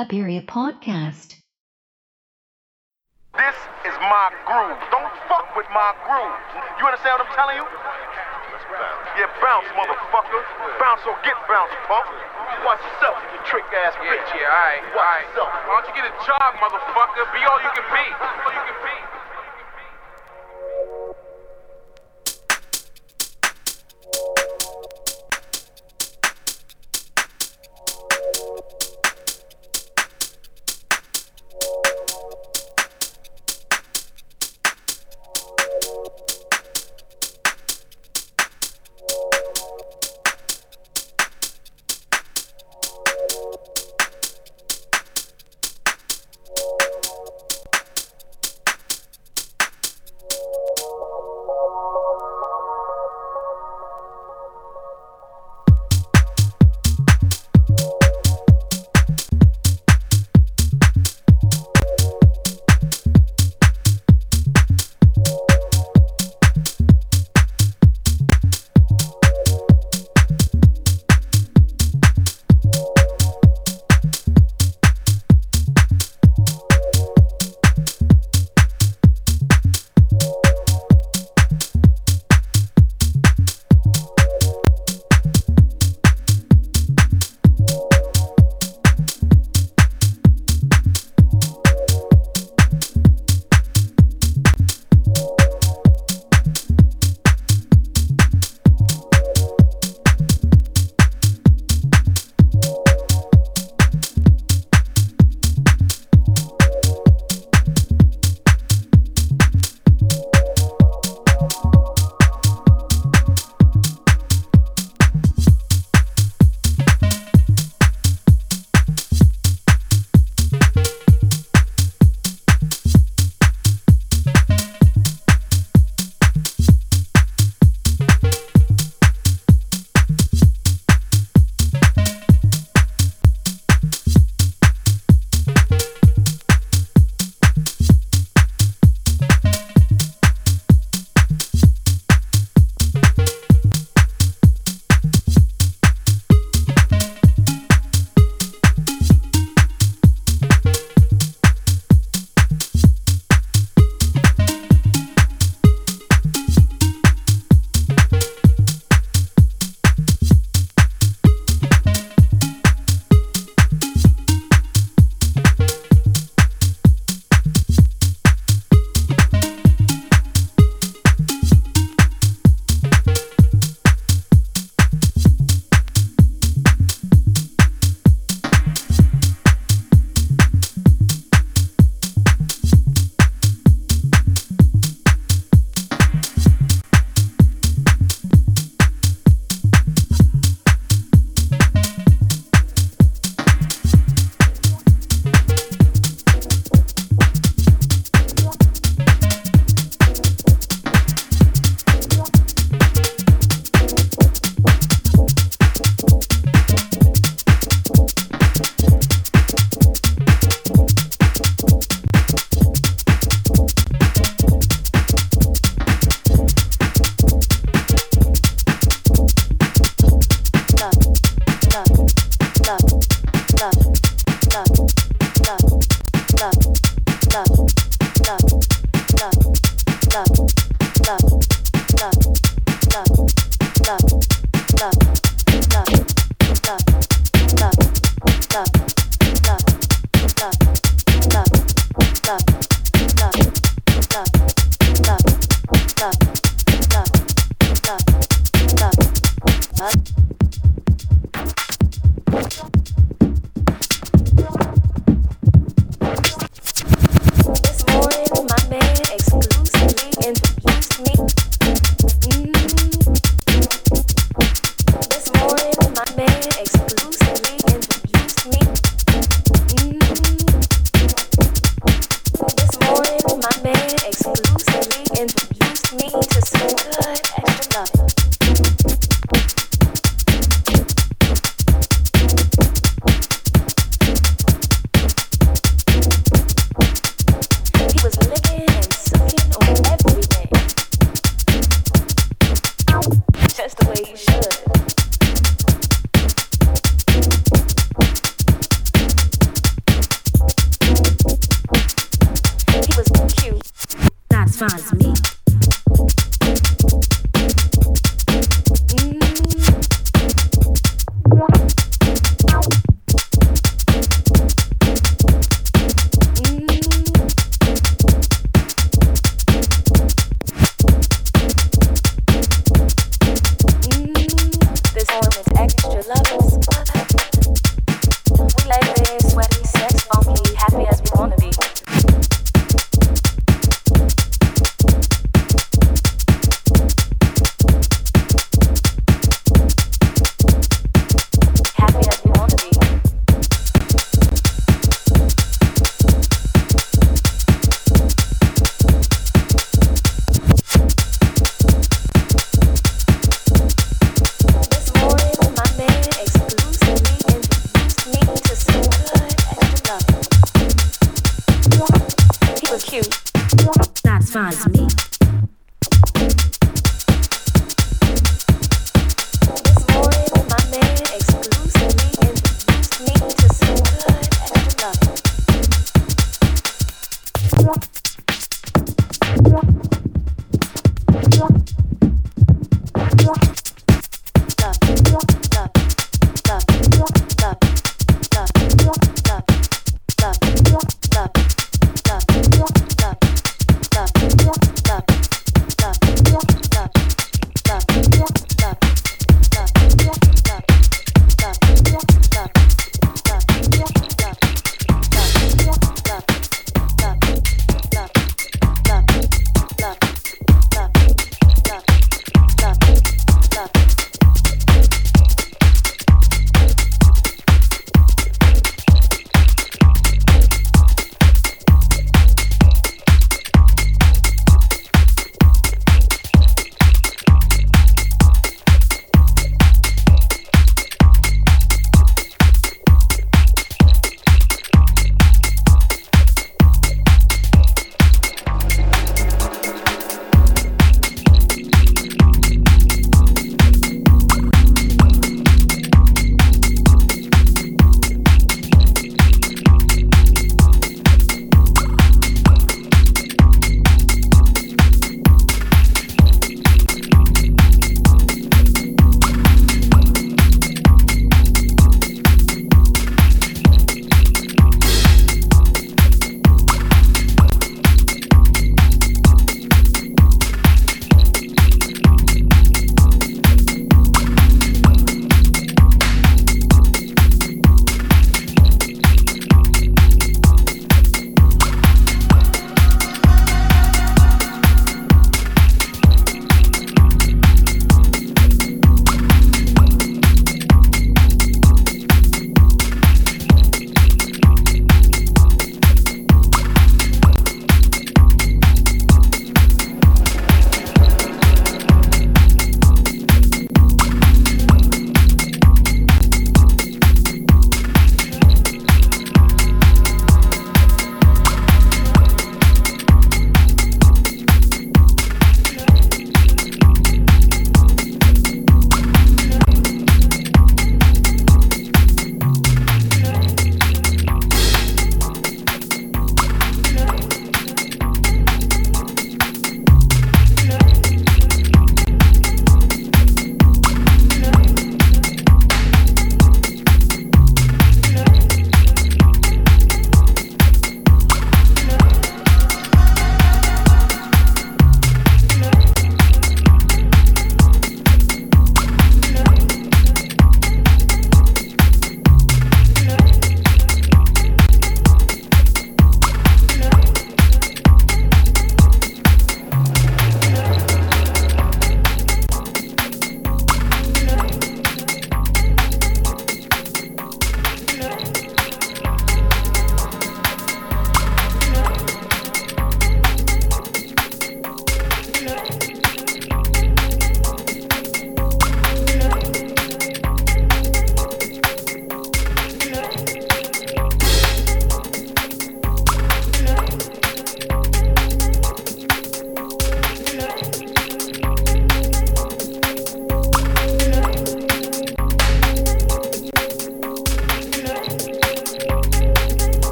Clubberia Podcast. This is my groove. Don't fuck with my groove. You understand what I'm telling you? Yeah, bounce, motherfucker. Bounce or get bounced, punk. Watch yourself, you trick ass Yeah, bitch. yeah, alright, Watch alright. yourself. Why don't you get a job, motherfucker? Be all you can be. All you can be.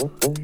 Mm-hmm.